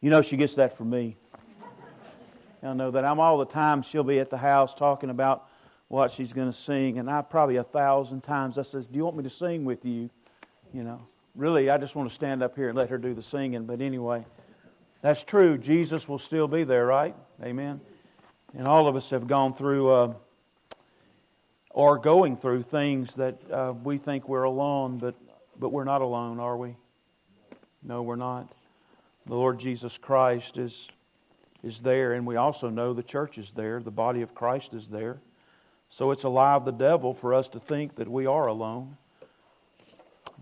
You know, she gets that from me. I know that I'm all the time, she'll be at the house talking about what she's going to sing, and I probably a thousand times I says, "Do you want me to sing with you?" You know, really, I just want to stand up here and let her do the singing. But anyway, that's true. Jesus will still be there, right? Amen. And all of us have gone through uh, or going through things that uh, we think we're alone, but but we're not alone, are we? No, we're not. The Lord Jesus Christ is is there, and we also know the church is there, the body of Christ is there. So it's a lie of the devil for us to think that we are alone,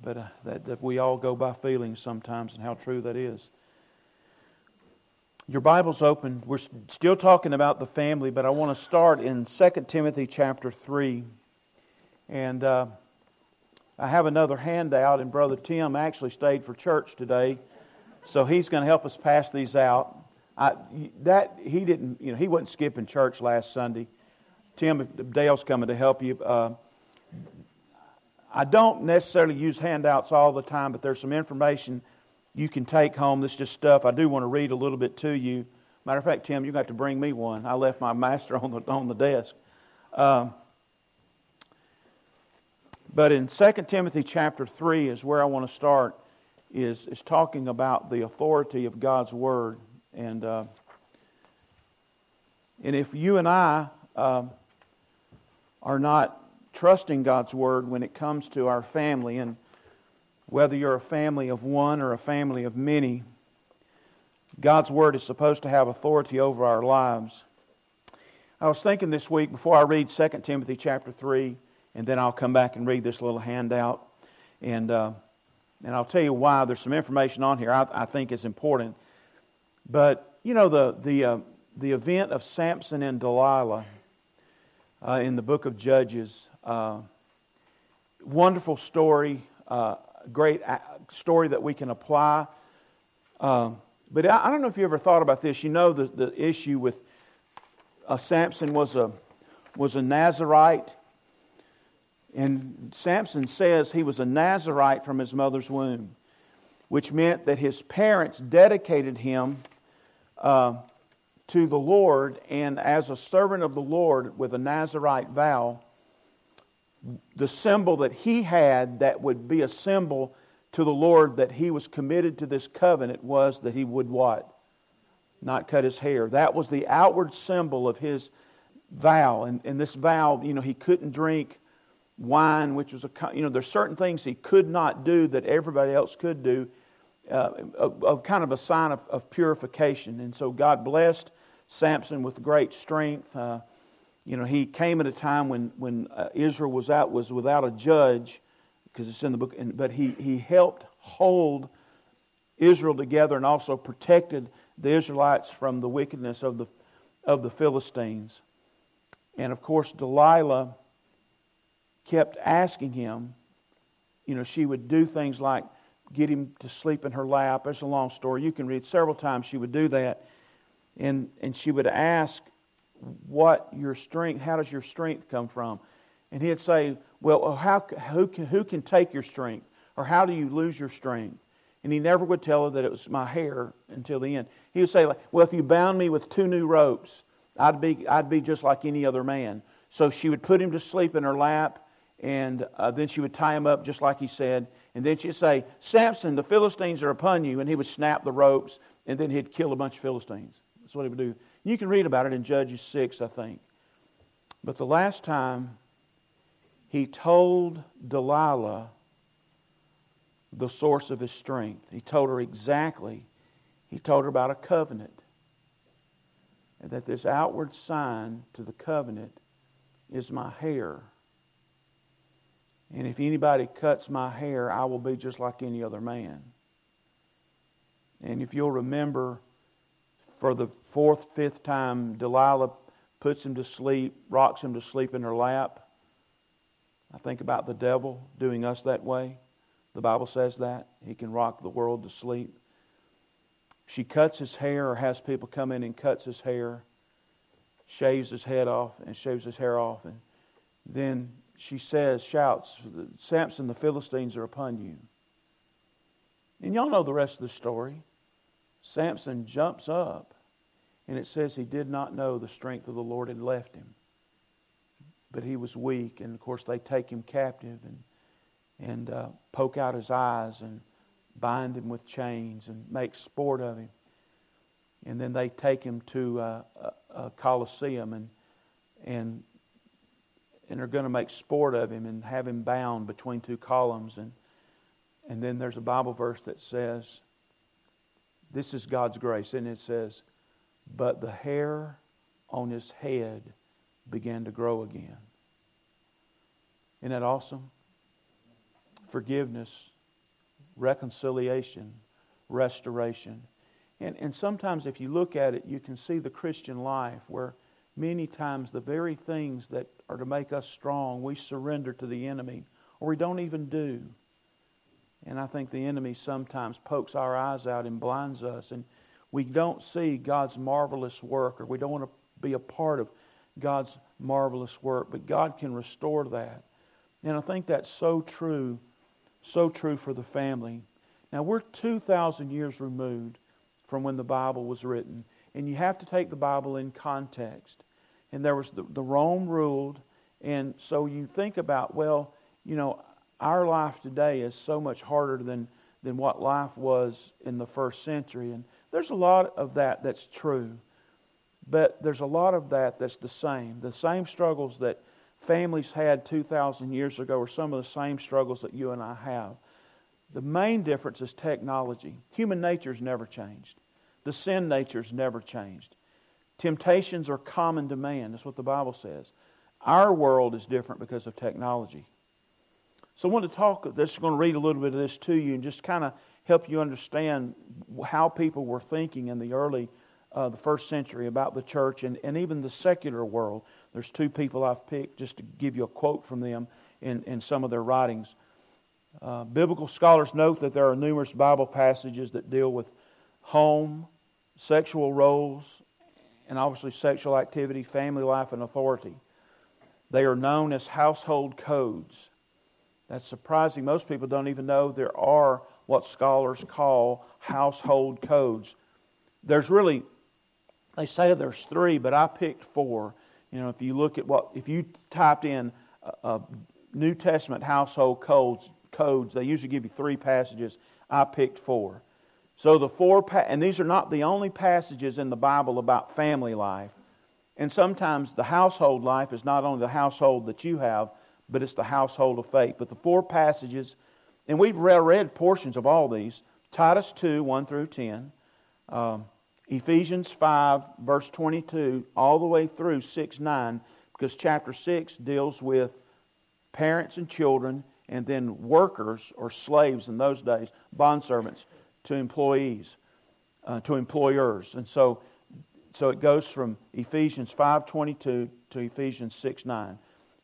but uh, that, that we all go by feelings sometimes, and how true that is. Your Bible's open. We're still talking about the family, but I want to start in 2 Timothy chapter 3. And uh, I have another handout, and Brother Tim actually stayed for church today, so he's going to help us pass these out. I, that he didn't, you know, he wasn't skipping church last Sunday. Tim, Dale's coming to help you. Uh, I don't necessarily use handouts all the time, but there's some information you can take home. This just stuff I do want to read a little bit to you. Matter of fact, Tim, you got to bring me one. I left my master on the on the desk. Um, but in 2 Timothy chapter 3 is where I want to start, is, is talking about the authority of God's Word. And, uh, and if you and I uh, are not trusting God's Word when it comes to our family, and whether you're a family of one or a family of many, God's Word is supposed to have authority over our lives. I was thinking this week before I read 2 Timothy chapter 3, and then I'll come back and read this little handout. And, uh, and I'll tell you why. There's some information on here I, I think is important. But, you know, the, the, uh, the event of Samson and Delilah uh, in the book of Judges, uh, wonderful story, uh, great story that we can apply. Um, but I, I, don't know if you ever thought about this. You know, the, the issue with uh, Samson was a, was a Nazarite. And Samson says he was a Nazarite from his mother's womb, which meant that his parents dedicated him uh, to the Lord, and as a servant of the Lord with a Nazarite vow, the symbol that he had that would be a symbol to the Lord that he was committed to this covenant was that he would what? Not cut his hair. That was the outward symbol of his vow. And, and this vow, you know, he couldn't drink wine, which was a, you know, there's certain things he could not do that everybody else could do uh, of, kind of a sign of, of, purification. And so God blessed Samson with great strength. Uh, you know, he came at a time when, when uh, Israel was out was without a judge, because it's in the book, and, but he, he helped hold Israel together and also protected the Israelites from the wickedness of the, of the Philistines. And of course, Delilah kept asking him, you know, she would do things like get him to sleep in her lap. It's a long story. You can read several times she would do that. And, and she would ask, What your strength, how does your strength come from? And he'd say, Well, oh, how, who, can, who can take your strength? Or how do you lose your strength? And he never would tell her that it was my hair until the end. He would say, Well, if you bound me with two new ropes, I'd be, I'd be just like any other man. So she would put him to sleep in her lap, and uh, then she would tie him up just like he said, and then she'd say, Samson, the Philistines are upon you. And he would snap the ropes, and then he'd kill a bunch of Philistines. That's what he would do. You can read about it in Judges 6, I think. But the last time he told Delilah the source of his strength, he told her exactly. He told her about a covenant. And that this outward sign to the covenant is my hair. And if anybody cuts my hair, I will be just like any other man. And if you'll remember, for the fourth, fifth time, Delilah puts him to sleep, rocks him to sleep in her lap. I think about the devil doing us that way. The Bible says that. He can rock the world to sleep. She cuts his hair or has people come in and cuts his hair, shaves his head off and shaves his hair off, and then she says, shouts, Samson, the Philistines are upon you. And y'all know the rest of the story. Samson jumps up, and it says he did not know the strength of the Lord had left him. But he was weak, and of course, they take him captive and, and uh, poke out his eyes and bind him with chains and make sport of him. And then they take him to uh, a, a Colosseum and, and, and are going to make sport of him and have him bound between two columns. And, and then there's a Bible verse that says, this is God's grace. And it says, But the hair on his head began to grow again. Isn't that awesome? Forgiveness, reconciliation, restoration. And, and sometimes, if you look at it, you can see the Christian life where many times the very things that are to make us strong, we surrender to the enemy, or we don't even do. And I think the enemy sometimes pokes our eyes out and blinds us, and we don't see God's marvelous work, or we don't want to be a part of God's marvelous work. But God can restore that. And I think that's so true, so true for the family. Now, we're 2,000 years removed from when the Bible was written, and you have to take the Bible in context. And there was the, the Rome ruled, and so you think about, well, you know, our life today is so much harder than, than what life was in the first century. And there's a lot of that that's true. But there's a lot of that that's the same. The same struggles that families had 2,000 years ago are some of the same struggles that you and I have. The main difference is technology. Human nature's never changed. The sin nature's never changed. Temptations are common to man. That's what the Bible says. Our world is different because of technology. So I want to talk, just going to read a little bit of this to you and just kind of help you understand how people were thinking in the early, uh, the first century about the church and, and even the secular world. There's two people I've picked just to give you a quote from them in, in some of their writings. Uh, biblical scholars note that there are numerous Bible passages that deal with home, sexual roles, and obviously sexual activity, family life, and authority. They are known as household codes. That's surprising. Most people don't even know there are what scholars call household codes. There's really, they say there's three, but I picked four. You know, if you look at what, if you typed in a, New Testament household codes, codes, they usually give you three passages. I picked four. So the four, pa- and these are not the only passages in the Bible about family life. And sometimes the household life is not only the household that you have, but it's the household of faith. But the four passages, and we've read portions of all these Titus 2, 1 through 10, um, Ephesians 5, verse 22, all the way through 6, 9, because chapter 6 deals with parents and children, and then workers or slaves in those days, bondservants, to employees, uh, to employers. And so, so it goes from Ephesians 5.22 to Ephesians 6, 9.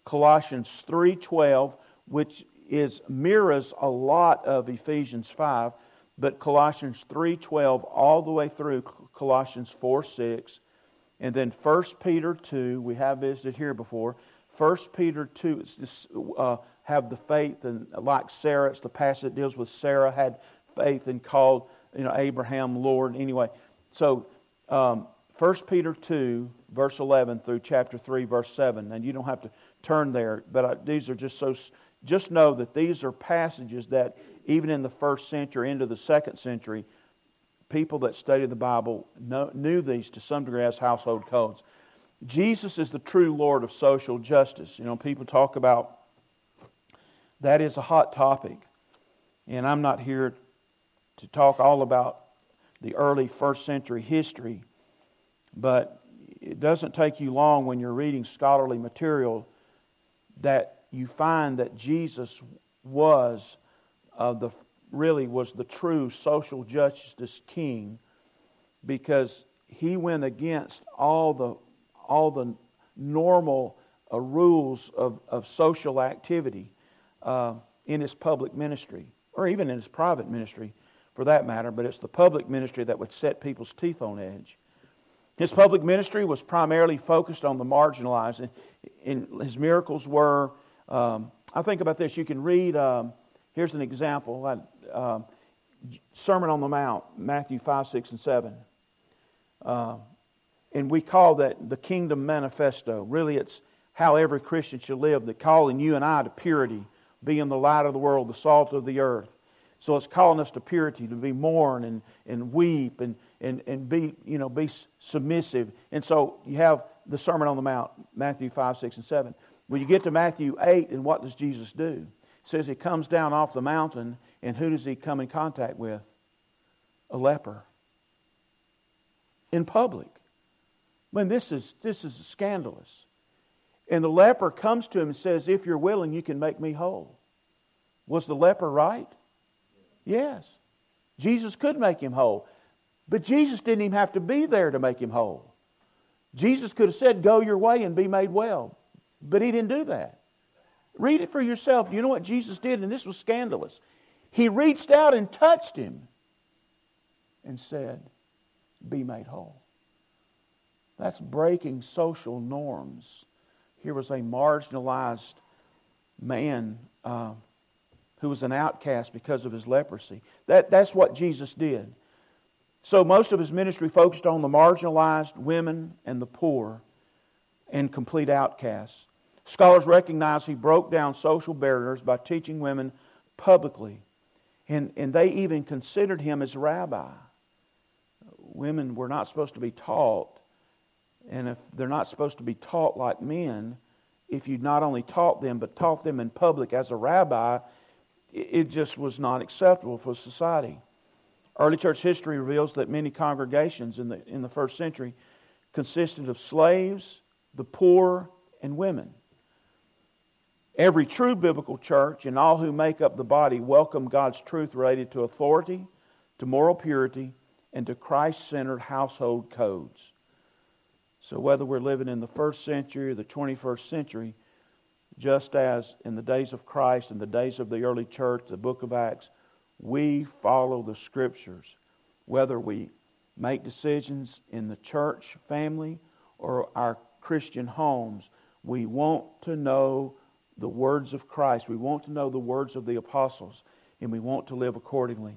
Colossians 3:12, which is mirrors a lot of Ephesians 5, but Colossians 3:12 all the way through Colossians 4:6, and then 1 Peter 2, we have visited here before. 1 Peter 2, this, uh, have the faith, and like Sarah, it's the passage that deals with Sarah had faith and called you know Abraham Lord. Anyway, so um, 1 Peter 2, verse 11 through chapter 3, verse 7, and you don't have to turn there, but I, these are just so. Just know that these are passages that, even in the first century into the second century, people that studied the Bible know, knew these to some degree as household codes. Jesus is the true Lord of social justice. You know, people talk about that is a hot topic. And I'm not here to talk all about the early first century history, but it doesn't take you long when you're reading scholarly material that you find that Jesus was uh, the really was the true social justice king because he went against all the all the normal uh, rules of, of social activity uh, in his public ministry or even in his private ministry for that matter but it's the public ministry that would set people's teeth on edge his public ministry was primarily focused on the marginalized. And his miracles were, um, I think about this, you can read, um, here's an example. I, um, Sermon on the Mount, Matthew 5, 6, and 7. Uh, and we call that the Kingdom Manifesto. Really, it's how every Christian should live, the calling you and I to purity, being the light of the world, the salt of the earth. So it's calling us to purity, to be mourn and, and weep and, and, and be, you know, be submissive. And so you have the Sermon on the Mount, Matthew 5, 6, and 7. When you get to Matthew 8, and what does Jesus do? It says he comes down off the mountain, and who does he come in contact with? A leper. In public. Mean, this is, this is scandalous. And the leper comes to him and says, If you're willing, you can make me whole. Was the leper right? Yes. Jesus could make him whole. But Jesus didn't even have to be there to make him whole. Jesus could have said, Go your way and be made well. But he didn't do that. Read it for yourself. You know what Jesus did? And this was scandalous. He reached out and touched him and said, Be made whole. That's breaking social norms. Here was a marginalized man uh, who was an outcast because of his leprosy. That, that's what Jesus did. So most of his ministry focused on the marginalized, women, and the poor, and complete outcasts. Scholars recognize he broke down social barriers by teaching women publicly, and, and they even considered him as rabbi. Women were not supposed to be taught, and if they're not supposed to be taught like men, if you not only taught them, but taught them in public as a rabbi, it just was not acceptable for society. Early church history reveals that many congregations in the, in the first century consisted of slaves, the poor, and women. Every true biblical church and all who make up the body welcome God's truth related to authority, to moral purity, and to Christ centered household codes. So, whether we're living in the first century or the 21st century, just as in the days of Christ in the days of the early church, the book of Acts, we follow the scriptures. Whether we make decisions in the church family or our Christian homes, we want to know the words of Christ. We want to know the words of the apostles, and we want to live accordingly.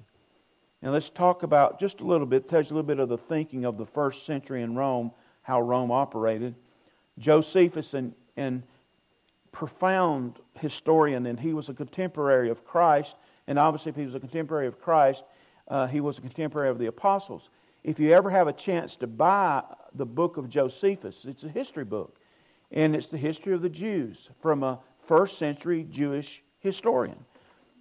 Now, let's talk about just a little bit, touch a little bit of the thinking of the first century in Rome, how Rome operated. Josephus, and profound historian, and he was a contemporary of Christ. And obviously, if he was a contemporary of Christ, uh, he was a contemporary of the apostles. If you ever have a chance to buy the book of Josephus, it's a history book, and it's the history of the Jews from a first century Jewish historian.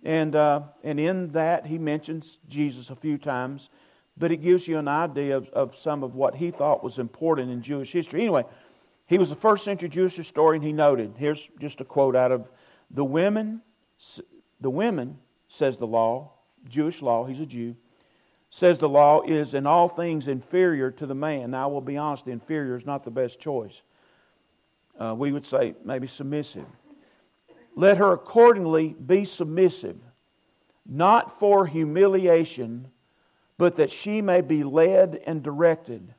And, uh, and in that, he mentions Jesus a few times, but it gives you an idea of, of some of what he thought was important in Jewish history. Anyway, he was a first century Jewish historian. He noted, here's just a quote out of the women, the women, says the law, Jewish law, he's a Jew, says the law is in all things inferior to the man. Now, I will be honest, the inferior is not the best choice. Uh, we would say maybe submissive. Let her accordingly be submissive, not for humiliation, but that she may be led and directed.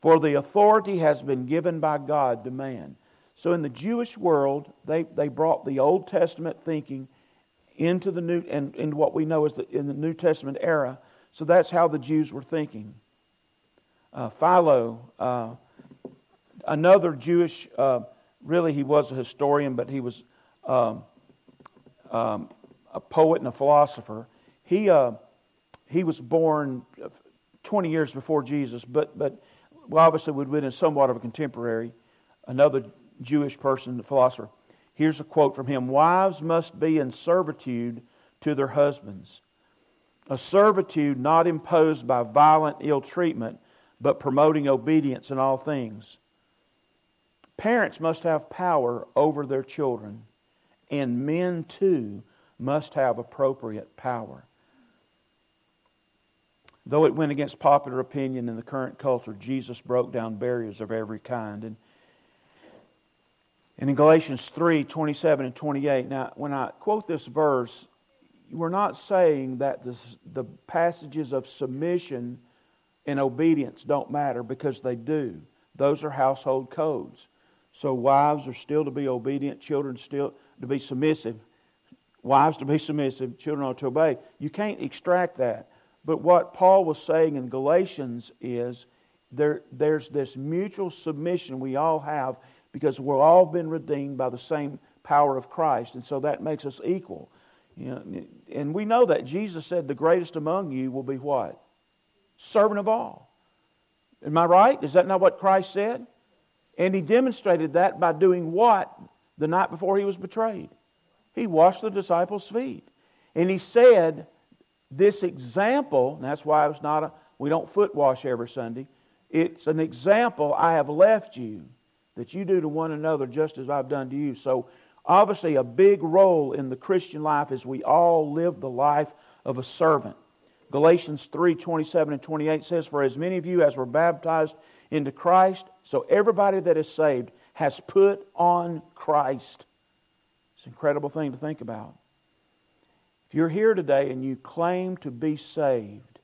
For the authority has been given by God to man. So in the Jewish world, they, they brought the Old Testament thinking into the New and into what we know as the, in the New Testament era. So that's how the Jews were thinking. Uh, Philo, uh, another Jewish, uh, really he was a historian, but he was um, um, a poet and a philosopher. He, uh, he was born 20 years before Jesus, but, but obviously would have been in somewhat of a contemporary, another Jewish person, philosopher. Here's a quote from him Wives must be in servitude to their husbands, a servitude not imposed by violent ill treatment, but promoting obedience in all things. Parents must have power over their children and men too must have appropriate power. Though it went against popular opinion in the current culture, Jesus broke down barriers of every kind. And, and in Galatians 3 27 and 28, now, when I quote this verse, we're not saying that this, the passages of submission and obedience don't matter because they do. Those are household codes. So wives are still to be obedient, children still to be submissive. wives to be submissive, children ought to obey. You can't extract that. But what Paul was saying in Galatians is there, there's this mutual submission we all have because we've all been redeemed by the same power of Christ, and so that makes us equal. You know, and we know that Jesus said, "The greatest among you will be what? Servant of all." Am I right? Is that not what Christ said? And he demonstrated that by doing what the night before he was betrayed? He washed the disciples' feet. And he said, This example, and that's why it's not a, we don't foot wash every Sunday. It's an example I have left you that you do to one another just as I've done to you. So, obviously, a big role in the Christian life is we all live the life of a servant. Galatians 3 27 and 28 says, For as many of you as were baptized into Christ, so everybody that is saved has put on Christ. It's an incredible thing to think about. If you're here today and you claim to be saved,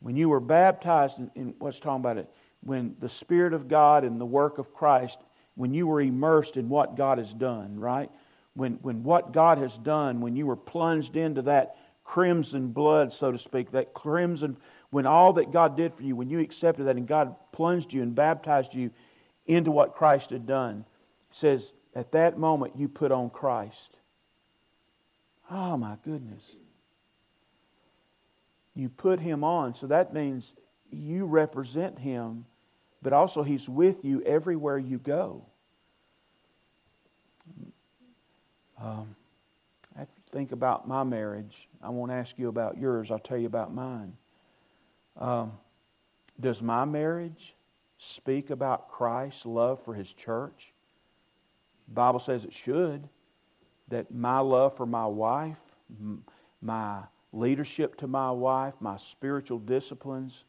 when you were baptized in, in what's talking about it, when the Spirit of God and the work of Christ, when you were immersed in what God has done, right? When, when what God has done, when you were plunged into that crimson blood, so to speak, that crimson, when all that God did for you, when you accepted that and God plunged you and baptized you into what Christ had done, says, at that moment you put on Christ. Oh my goodness. You put him on. So that means you represent him, but also he's with you everywhere you go. Um, I think about my marriage. I won't ask you about yours, I'll tell you about mine. Um, does my marriage speak about Christ's love for his church? The Bible says it should. That my love for my wife, my leadership to my wife, my spiritual disciplines,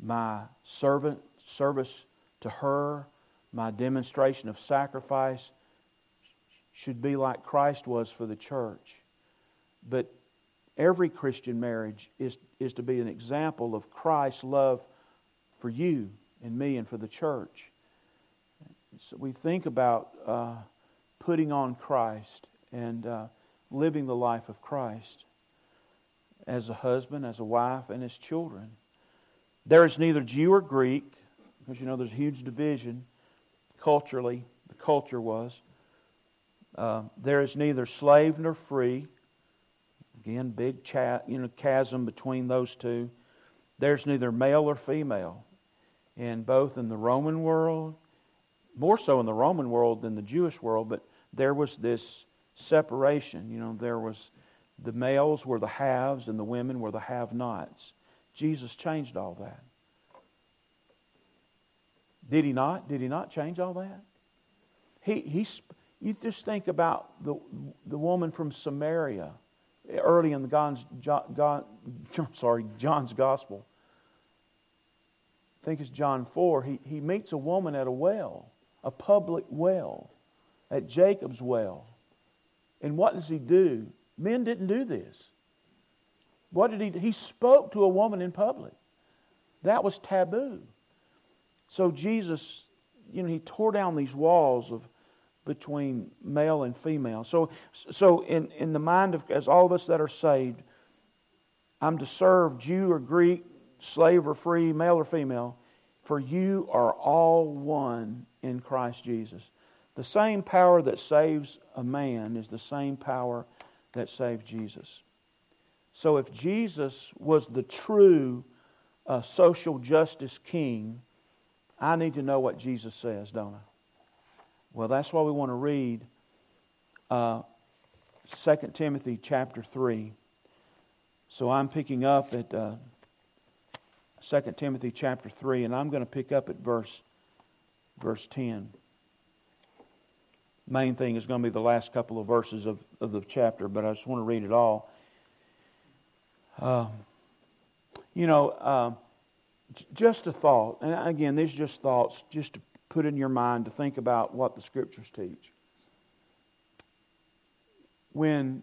my servant service to her, my demonstration of sacrifice should be like Christ was for the church. But every Christian marriage is, is to be an example of Christ's love for you and me and for the church. So we think about uh, putting on Christ and uh, living the life of Christ as a husband, as a wife, and as children. There is neither Jew or Greek, because you know there's a huge division culturally, the culture was. Uh, there is neither slave nor free. Again, big chat, you know, chasm between those two. There's neither male or female. And both in the Roman world, more so in the Roman world than the Jewish world, but there was this separation. You know, there was the males were the haves and the women were the have nots. Jesus changed all that. Did he not? Did he not change all that? He, he, you just think about the, the woman from Samaria early in the God's, God, sorry, John's gospel. I think it's John 4. He, he meets a woman at a well, a public well at Jacob's well. And what does he do? Men didn't do this. What did he do? He spoke to a woman in public. That was taboo. So Jesus, you know, he tore down these walls of between male and female. So, so in, in the mind of as all of us that are saved, I'm to serve Jew or Greek, slave or free, male or female, for you are all one in Christ Jesus. The same power that saves a man is the same power that saved Jesus. So if Jesus was the true uh, social justice king, I need to know what Jesus says, don't I? Well, that's why we want to read uh, 2 Timothy chapter 3. So I'm picking up at uh, 2 Timothy chapter 3, and I'm going to pick up at verse, verse 10 main thing is going to be the last couple of verses of, of the chapter, but I just want to read it all. Uh, you know, uh, just a thought, and again, these are just thoughts just to put in your mind to think about what the scriptures teach. When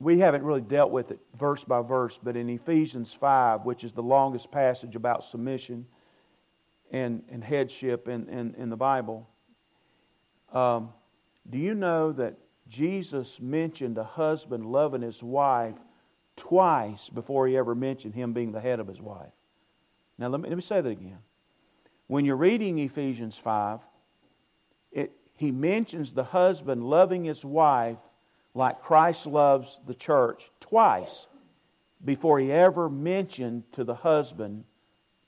we haven't really dealt with it verse by verse, but in Ephesians 5, which is the longest passage about submission and, and headship in, in, in the Bible, um, do you know that Jesus mentioned a husband loving his wife twice before he ever mentioned him being the head of his wife. Now, let me, let me say that again. When you're reading Ephesians 5, it, he mentions the husband loving his wife like Christ loves the church twice before he ever mentioned to the husband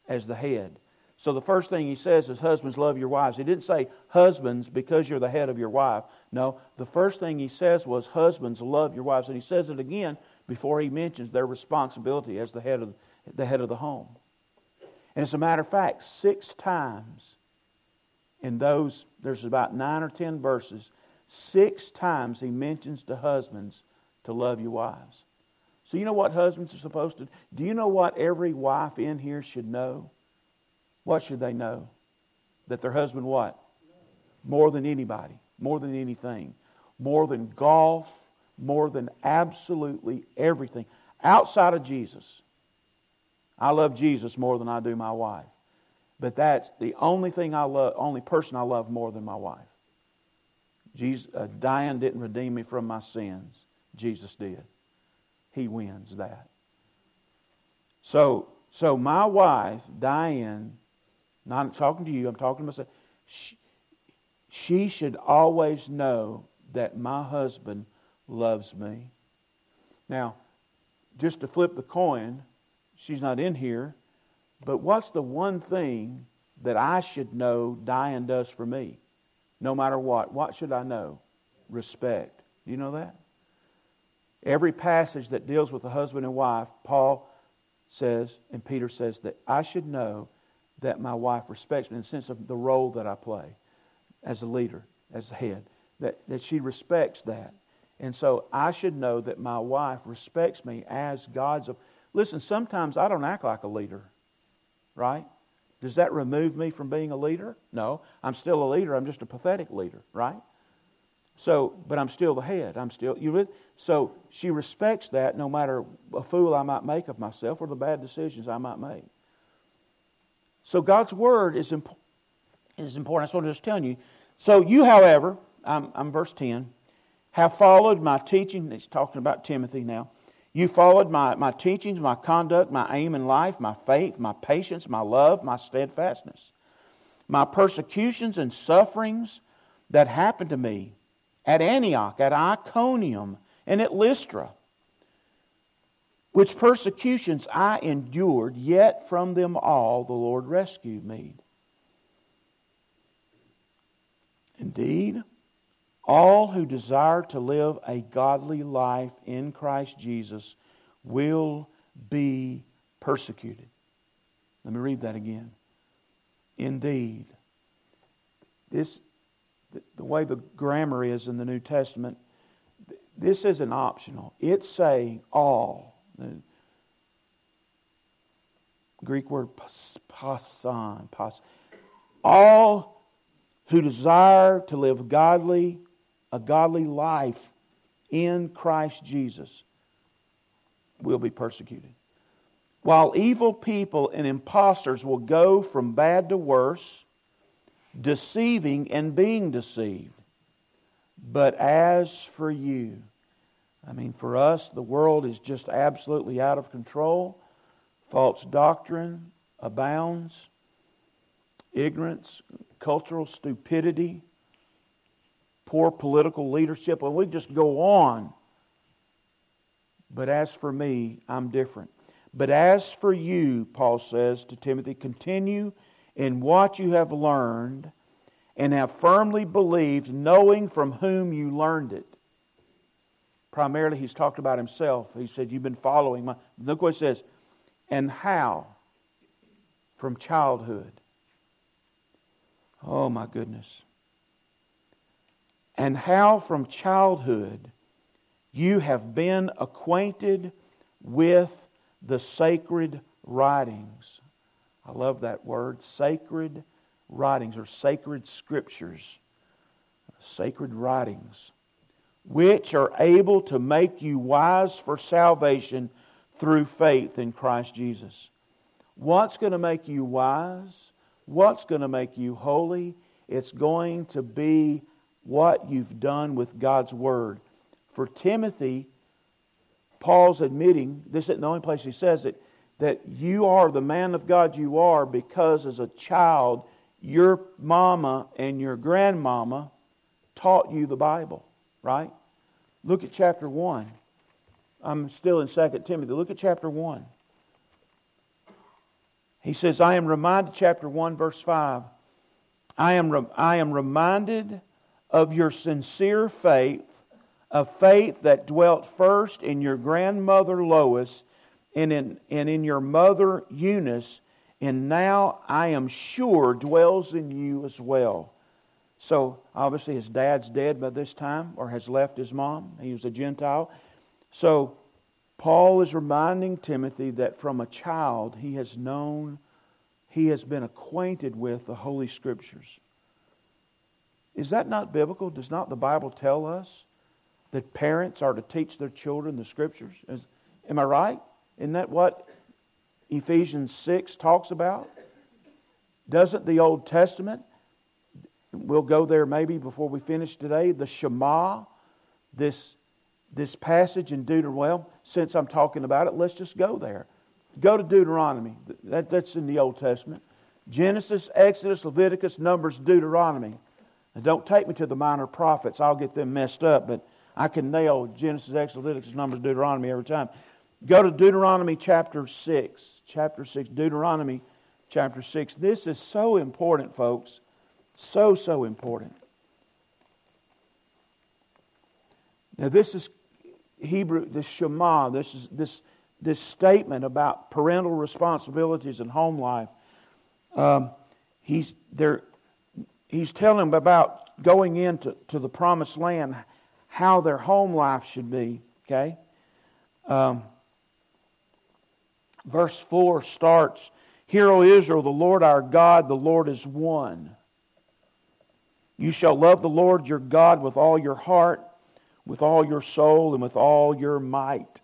as the head. So the first thing he says is, Husbands, love your wives. He didn't say, Husbands, because you're the head of your wife. No, the first thing he says was, Husbands, love your wives. And he says it again before he mentions their responsibility as the head of the, head of the home. And as a matter of fact, six times in those, there's about nine or ten verses, six times he mentions to husbands to love your wives. So, you know what husbands are supposed to do? you know what every wife in here should know? What should they know? That their husband what? More than anybody, more than anything, more than golf, more than absolutely everything. Outside of Jesus, I love Jesus more than I do my wife. But that's the only thing I love, only person I love more than my wife. Jesus, uh, Diane didn't redeem me from my sins. Jesus did. He wins that. So, so my wife, Diane, not talking to you, I'm talking to myself. She, she should always know that my husband loves me. Now, just to flip the coin, she's not in here, but what's the one thing that I should know Diane does for me? No matter what. What should I know? Respect. Do you know that? Every passage that deals with a husband and wife, Paul says, and Peter says, that I should know that my wife respects me in the sense of the role that I play as a leader, as a head, that, that she respects that. And so I should know that my wife respects me as God's. Listen, sometimes I don't act like a leader, right? Does that remove me from being a leader? No. I'm still a leader. I'm just a pathetic leader, right? So, but I'm still the head. I'm still you. So she respects that, no matter a fool I might make of myself or the bad decisions I might make. So God's word is, imp- is important. That's what I'm just telling you. So you, however, I'm, I'm verse 10, have followed my teaching. He's talking about Timothy now. You followed my, my teachings, my conduct, my aim in life, my faith, my patience, my love, my steadfastness, my persecutions and sufferings that happened to me at Antioch, at Iconium, and at Lystra which persecutions I endured, yet from them all the Lord rescued me. Indeed, all who desire to live a godly life in Christ Jesus will be persecuted. Let me read that again. Indeed, this the way the grammar is in the New Testament, this isn't optional. It's saying all the Greek word pasan, pas, all who desire to live godly, a godly life in Christ Jesus will be persecuted. While evil people and impostors will go from bad to worse, deceiving and being deceived. But as for you, I mean, for us, the world is just absolutely out of control. False doctrine abounds, ignorance, cultural stupidity, poor political leadership, and we just go on. But as for me, I'm different. But as for you, Paul says to Timothy, continue in what you have learned and have firmly believed, knowing from whom you learned it primarily he's talked about himself. He said, You've been following my. Look what it says. And how? From childhood. Oh, my goodness. And how from childhood you have been acquainted with the sacred writings. I love that word, sacred writings or sacred scriptures. Sacred writings which are able to make you wise for salvation through faith in Christ Jesus. What's going to make you wise? What's going to make you holy? It's going to be what you've done with God's Word. For Timothy, Paul's admitting, this isn't the only place he says it, that you are the man of God you are because as a child, your mama and your grandmama taught you the Bible, right? Look at chapter 1. I'm still in 2 Timothy. Look at chapter 1. He says, I am reminded, chapter 1, verse 5. I am, I am reminded of your sincere faith, a faith that dwelt first in your grandmother Lois and in, and in your mother Eunice, and now I am sure dwells in you as well. So, obviously, his dad's dead by this time or has left his mom. He was a Gentile. So, Paul is reminding Timothy that from a child he has known, he has been acquainted with the Holy Scriptures. Is that not biblical? Does not the Bible tell us that parents are to teach their children the Scriptures? Is, am I right? Isn't that what Ephesians 6 talks about? Doesn't the Old Testament, we'll go there maybe before we finish today, the Shema, this this passage in Deuteronomy. Well, since I'm talking about it, let's just go there. Go to Deuteronomy. That, that's in the Old Testament. Genesis, Exodus, Leviticus, Numbers, Deuteronomy. Now, don't take me to the minor prophets. I'll get them messed up, but I can nail Genesis, Exodus, Leviticus, Numbers, Deuteronomy every time. Go to Deuteronomy chapter 6. Chapter 6. Deuteronomy chapter 6. This is so important, folks. So, so important. Now, this is Hebrew, this Shema, this, is, this, this statement about parental responsibilities and home life. Um, he's, there, he's telling them about going into to the promised land, how their home life should be. Okay? Um, verse 4 starts Hear, O Israel, the Lord our God, the Lord is one. You shall love the Lord your God with all your heart with all your soul and with all your might.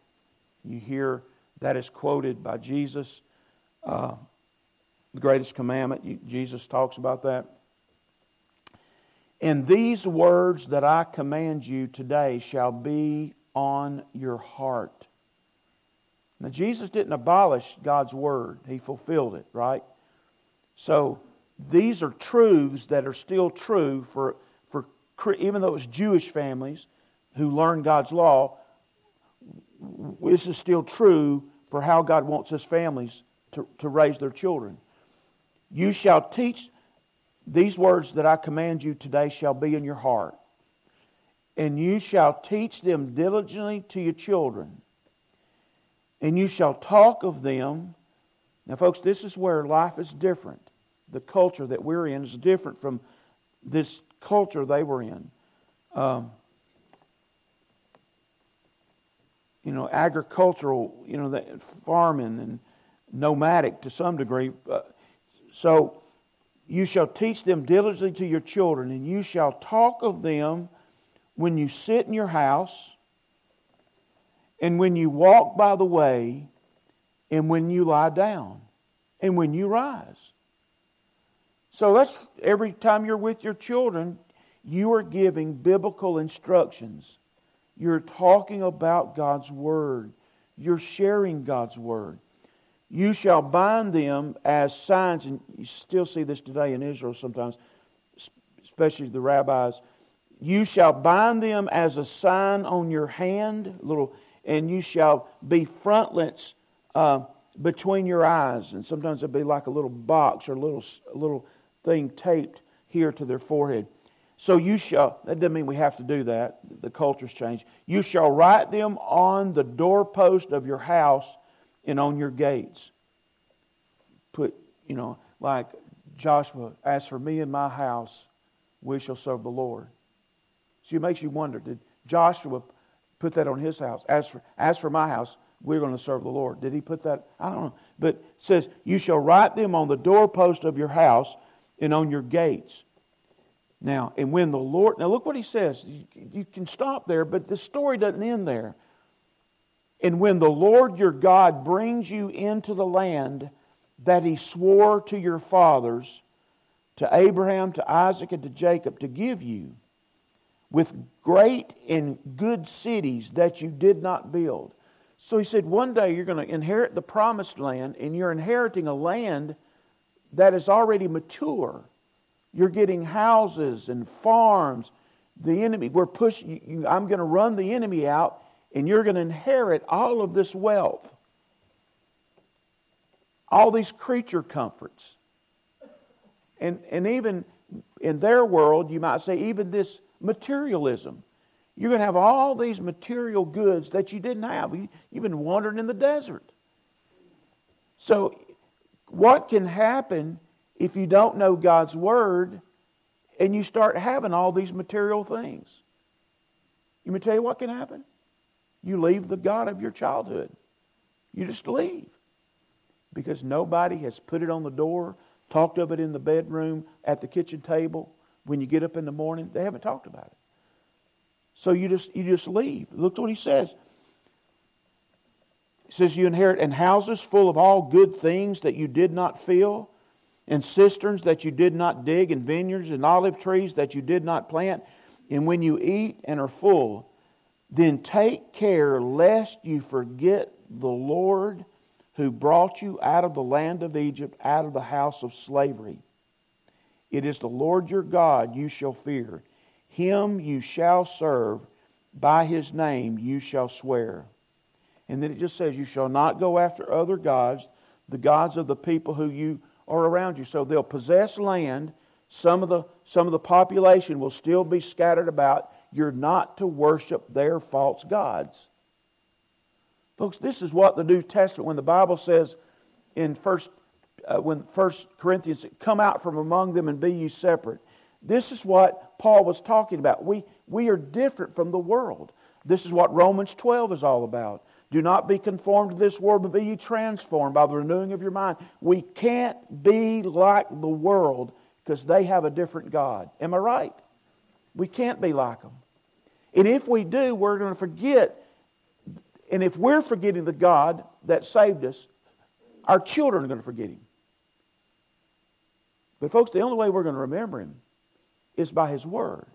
You hear that is quoted by Jesus. Uh, the greatest commandment, Jesus talks about that. And these words that I command you today shall be on your heart. Now, Jesus didn't abolish God's word, He fulfilled it, right? So, these are truths that are still true for, for even though it's Jewish families, who learn God's law, this is still true for how God wants his families to, to raise their children. You shall teach these words that I command you today shall be in your heart, and you shall teach them diligently to your children, and you shall talk of them. Now, folks, this is where life is different. The culture that we're in is different from this culture they were in. Um, you know, agricultural, you know, farming and nomadic to some degree. So you shall teach them diligently to your children, and you shall talk of them when you sit in your house, and when you walk by the way, and when you lie down, and when you rise. So that's every time you're with your children, you are giving biblical instructions you're talking about God's Word. You're sharing God's Word. You shall bind them as signs, and you still see this today in Israel sometimes, especially the rabbis. You shall bind them as a sign on your hand, little, and you shall be frontlets uh, between your eyes. And sometimes it'll be like a little box or a little, a little thing taped here to their forehead. So you shall, that doesn't mean we have to do that. The culture's changed. You shall write them on the doorpost of your house and on your gates. Put, you know, like Joshua, as for me and my house, we shall serve the Lord. So it makes you wonder, did Joshua put that on his house? As for, as for my house, we're going to serve the Lord. Did he put that? I don't know. But it says, You shall write them on the doorpost of your house and on your gates. Now, and when the Lord, now look what he says. You, you can stop there, but the story doesn't end there. And when the Lord your God brings you into the land that he swore to your fathers, to Abraham, to Isaac, and to Jacob, to give you, with great and good cities that you did not build. So he said, one day you're going to inherit the promised land, and you're inheriting a land that is already mature. You're getting houses and farms. The enemy, we're pushing, I'm going to run the enemy out, and you're going to inherit all of this wealth, all these creature comforts. And, and even in their world, you might say, even this materialism. You're going to have all these material goods that you didn't have. You've been wandering in the desert. So, what can happen if you don't know God's Word and you start having all these material things? Let me tell you what can happen. You leave the God of your childhood. You just leave. Because nobody has put it on the door, talked of it in the bedroom, at the kitchen table, when you get up in the morning. They haven't talked about it. So you just you just leave. Look what he says. Says you inherit in houses full of all good things that you did not fill, and cisterns that you did not dig, and vineyards and olive trees that you did not plant. And when you eat and are full, then take care lest you forget the Lord who brought you out of the land of Egypt, out of the house of slavery. It is the Lord your God you shall fear. Him you shall serve. By his name you shall swear. And then it just says, You shall not go after other gods, the gods of the people who you are around you. So they'll possess land. Some of the, some of the population will still be scattered about. You're not to worship their false gods. Folks, this is what the New Testament, when the Bible says in First, uh, when First Corinthians, come out from among them and be ye separate. This is what Paul was talking about. We, we are different from the world. This is what Romans 12 is all about. Do not be conformed to this world, but be ye transformed by the renewing of your mind. We can't be like the world because they have a different God. Am I right? We can't be like them. And if we do, we're going to forget. And if we're forgetting the God that saved us, our children are going to forget Him. But, folks, the only way we're going to remember Him is by His Word.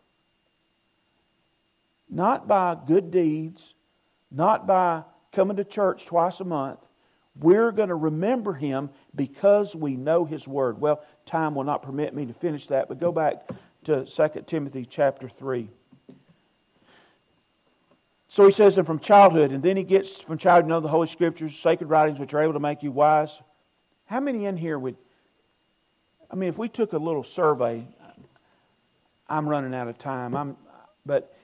Not by good deeds, not by coming to church twice a month. We're going to remember Him because we know His Word. Well, time will not permit me to finish that, but go back to 2 Timothy chapter 3. So he says, and from childhood, and then he gets from childhood, know the Holy Scriptures, sacred writings, which are able to make you wise. How many in here would, I mean, if we took a little survey, I'm running out of time. I'm, but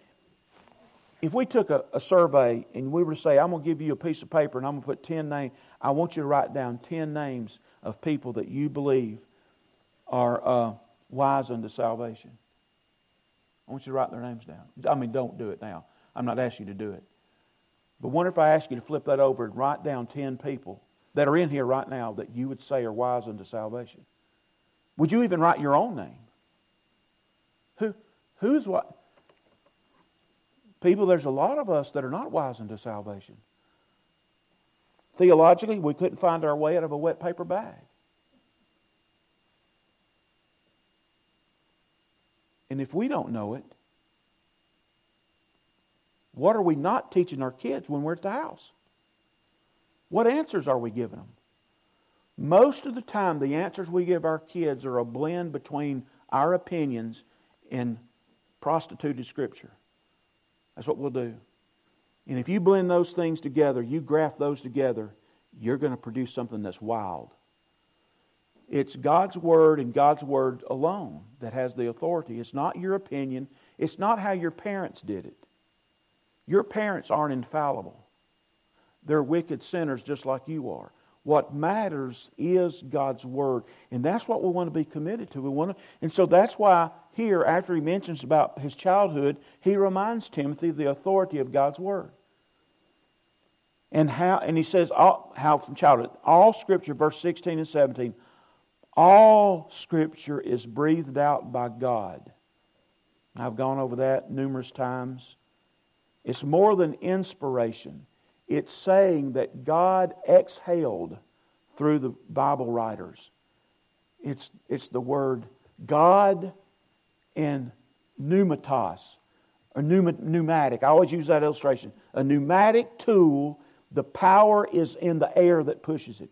if we took a, a, survey and we were to say, I'm going to give you a piece of paper and I'm going to put 10 names, I want you to write down 10 names of people that you believe are uh, wise unto salvation. I want you to write their names down. I mean, don't do it now. I'm not asking you to do it. But wonder if I ask you to flip that over and write down 10 people that are in here right now that you would say are wise unto salvation. Would you even write your own name? Who, who's what? People, there's a lot of us that are not wise unto salvation. Theologically, we couldn't find our way out of a wet paper bag. And if we don't know it, what are we not teaching our kids when we're at the house? What answers are we giving them? Most of the time, the answers we give our kids are a blend between our opinions and prostituted Scripture. That's what we'll do. And if you blend those things together, you graft those together, you're going to produce something that's wild. It's God's Word and God's Word alone that has the authority. It's not your opinion, it's not how your parents did it. Your parents aren't infallible. They're wicked sinners just like you are. What matters is God's word, and that's what we want to be committed to. We want to, and so that's why here, after he mentions about his childhood, he reminds Timothy of the authority of God's word, and how. And he says, all, how from childhood, all Scripture, verse sixteen and seventeen, all Scripture is breathed out by God. I've gone over that numerous times. It's more than inspiration. It's saying that God exhaled through the Bible writers. It's, it's the word God and pneumatos. A pneumatic. I always use that illustration. A pneumatic tool, the power is in the air that pushes it.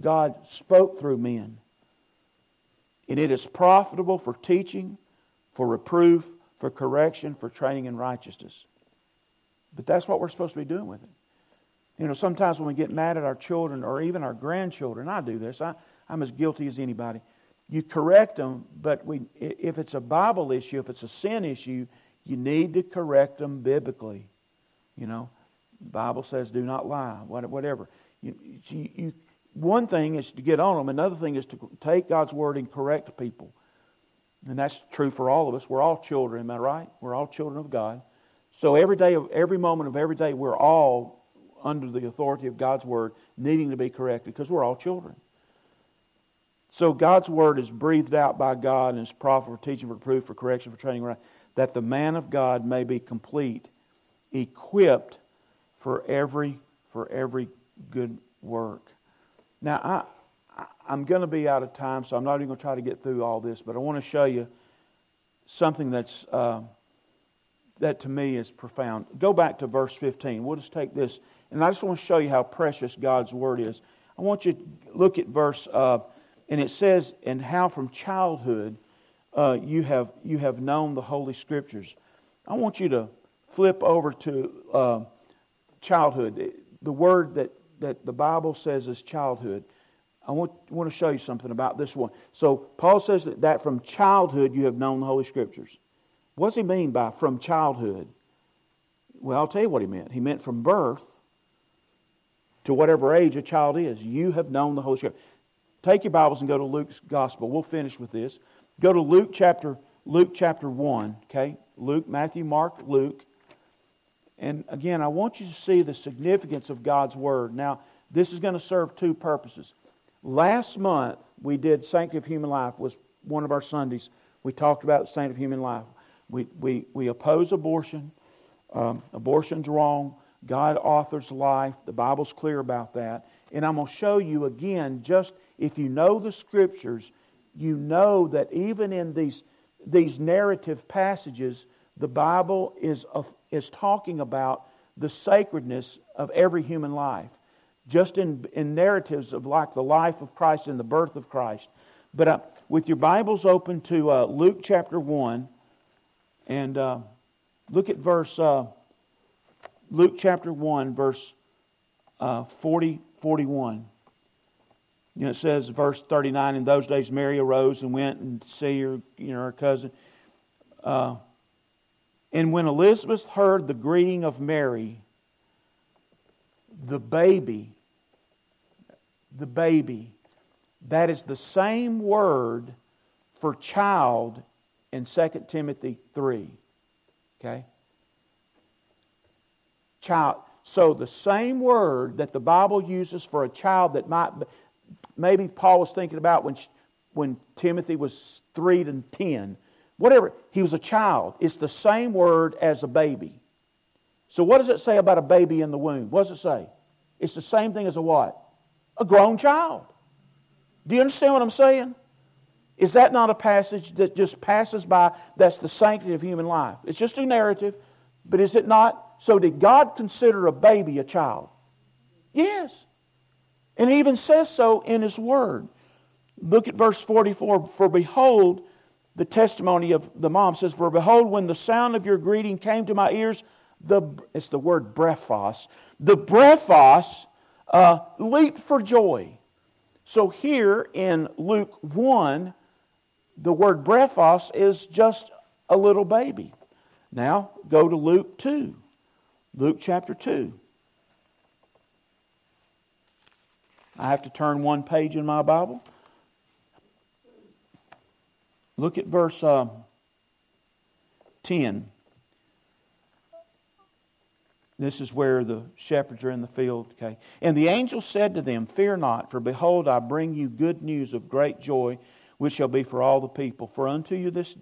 God spoke through men. And it is profitable for teaching, for reproof, for correction, for training in righteousness. But that's what we're supposed to be doing with it. You know, sometimes when we get mad at our children or even our grandchildren, I do this, I, I'm as guilty as anybody. You correct them, but we, if it's a Bible issue, if it's a sin issue, you need to correct them biblically. You know, the Bible says, do not lie, whatever. You, you, you, one thing is to get on them, another thing is to take God's word and correct people. And that's true for all of us. We're all children, am I right? We're all children of God. So every day of every moment of every day, we're all under the authority of God's word, needing to be corrected because we're all children. So God's word is breathed out by God and is profitable for teaching, for proof, for correction, for training, that the man of God may be complete, equipped for every for every good work. Now I I'm going to be out of time, so I'm not even going to try to get through all this, but I want to show you something that's uh, that to me is profound. Go back to verse 15. We'll just take this, and I just want to show you how precious God's word is. I want you to look at verse, uh, and it says, "And how from childhood uh, you have you have known the Holy Scriptures." I want you to flip over to uh, childhood. The word that that the Bible says is childhood. I want, want to show you something about this one. So Paul says that, that from childhood you have known the Holy Scriptures. What does he mean by from childhood? Well, I'll tell you what he meant. He meant from birth to whatever age a child is. You have known the Holy Spirit. Take your Bibles and go to Luke's Gospel. We'll finish with this. Go to Luke chapter Luke chapter 1, okay? Luke, Matthew, Mark, Luke. And again, I want you to see the significance of God's Word. Now, this is going to serve two purposes. Last month, we did Sanctity of Human Life, was one of our Sundays. We talked about the Saint of Human Life. We, we, we oppose abortion. Um, abortion's wrong. God authors life. The Bible's clear about that. And I'm going to show you again, just if you know the Scriptures, you know that even in these, these narrative passages, the Bible is, is talking about the sacredness of every human life. Just in, in narratives of like the life of Christ and the birth of Christ. But uh, with your Bibles open to uh, Luke chapter 1, and uh, look at verse, uh, Luke chapter 1, verse uh, 40, 41. You know, it says, verse 39, in those days Mary arose and went and see her, you know, her cousin. Uh, and when Elizabeth heard the greeting of Mary, the baby, the baby, that is the same word for child in 2 Timothy 3. Okay? Child. So the same word that the Bible uses for a child that might, maybe Paul was thinking about when, when Timothy was 3 to 10. Whatever, he was a child. It's the same word as a baby. So what does it say about a baby in the womb? What does it say? It's the same thing as a what? A grown child. Do you understand what I'm saying? Is that not a passage that just passes by? That's the sanctity of human life. It's just a narrative, but is it not? So, did God consider a baby a child? Yes. And he even says so in his word. Look at verse 44 For behold, the testimony of the mom says, For behold, when the sound of your greeting came to my ears, the, it's the word brephos, the brephos uh, leaped for joy. So here in Luke 1, the word brephos is just a little baby. Now, go to Luke 2. Luke chapter 2. I have to turn one page in my Bible. Look at verse uh, 10. This is where the shepherds are in the field. Okay. And the angel said to them, Fear not, for behold, I bring you good news of great joy which shall be for all the people. For unto you this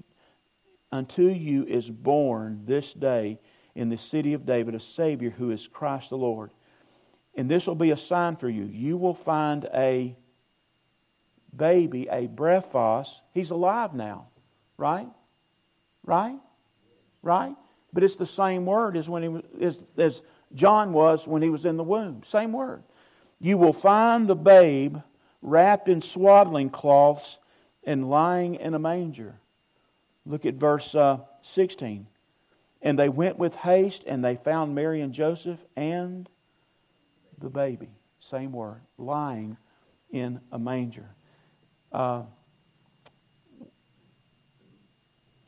unto you is born this day in the city of David a Savior who is Christ the Lord. And this will be a sign for you. You will find a baby, a brephos. He's alive now, right? Right? Right? but it's the same word as when he as, as John was when he was in the womb. Same word. You will find the babe wrapped in swaddling cloths and lying in a manger. Look at verse uh, 16. And they went with haste, and they found Mary and Joseph and the baby. Same word, lying in a manger. Uh,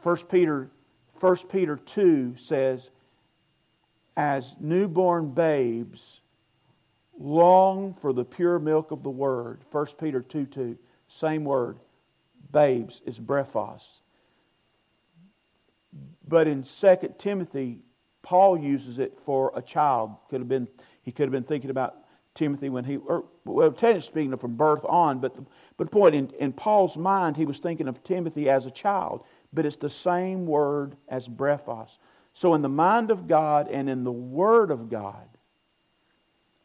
1 Peter, 1 Peter 2 says, As newborn babes long for the pure milk of the word. 1 Peter 2 2, same word. Babes is brephos. But in 2 Timothy, Paul uses it for a child. Could have been, he could have been thinking about Timothy when he, or, well, technically speaking, from birth on, but the, but the point, in, in Paul's mind, he was thinking of Timothy as a child, but it's the same word as brephos. So, in the mind of God and in the Word of God,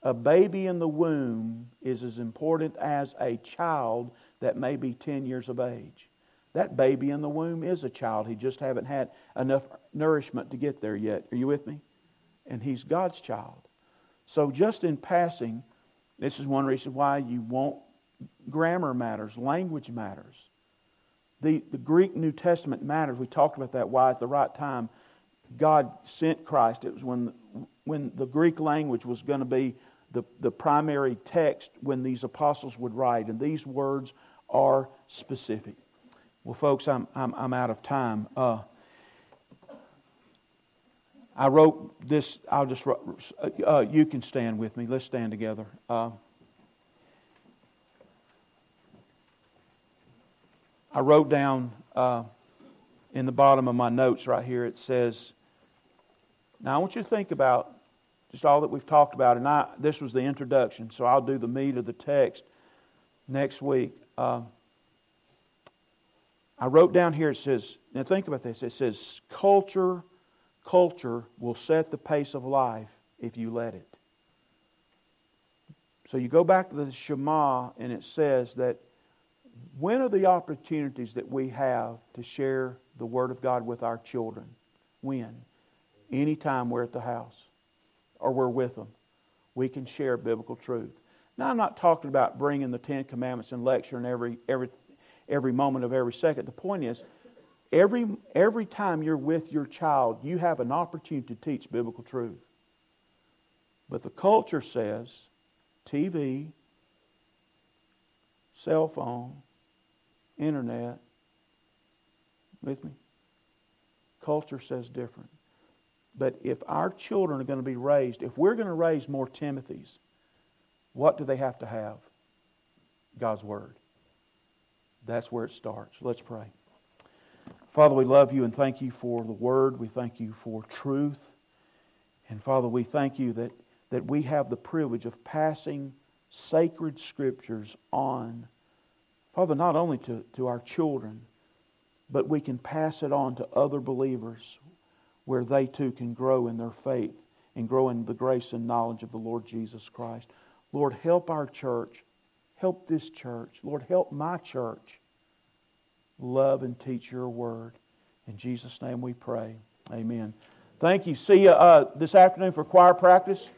a baby in the womb is as important as a child that may be 10 years of age. That baby in the womb is a child. He just haven't had enough nourishment to get there yet. Are you with me? And he's God's child. So just in passing, this is one reason why you won't grammar matters, language matters. The, the Greek New Testament matters. We talked about that, why at the right time God sent Christ. It was when, when the Greek language was going to be the, the primary text when these apostles would write, and these words are specific. Well, folks, I'm, I'm, I'm out of time. Uh, I wrote this, I'll just, uh, you can stand with me. Let's stand together. Uh, I wrote down uh, in the bottom of my notes right here, it says, Now I want you to think about just all that we've talked about. And I, this was the introduction, so I'll do the meat of the text next week. I wrote down here, it says, now think about this. It says, culture, culture will set the pace of life if you let it. So you go back to the Shema, and it says that when are the opportunities that we have to share the Word of God with our children? When? Anytime we're at the house or we're with them. We can share biblical truth. Now, I'm not talking about bringing the Ten Commandments and lecturing every, every, every moment of every second. The point is, every, every time you're with your child, you have an opportunity to teach biblical truth. But the culture says TV, cell phone, internet, with me? Culture says different. But if our children are going to be raised, if we're going to raise more Timothys, what do they have to have? God's Word. That's where it starts. Let's pray. Father, we love you and thank you for the Word. We thank you for truth. And Father, we thank you that, that we have the privilege of passing sacred scriptures on, Father, not only to, to our children, but we can pass it on to other believers where they too can grow in their faith and grow in the grace and knowledge of the Lord Jesus Christ. Lord, help our church. Help this church. Lord, help my church love and teach your word. In Jesus' name we pray. Amen. Thank you. See you uh, this afternoon for choir practice.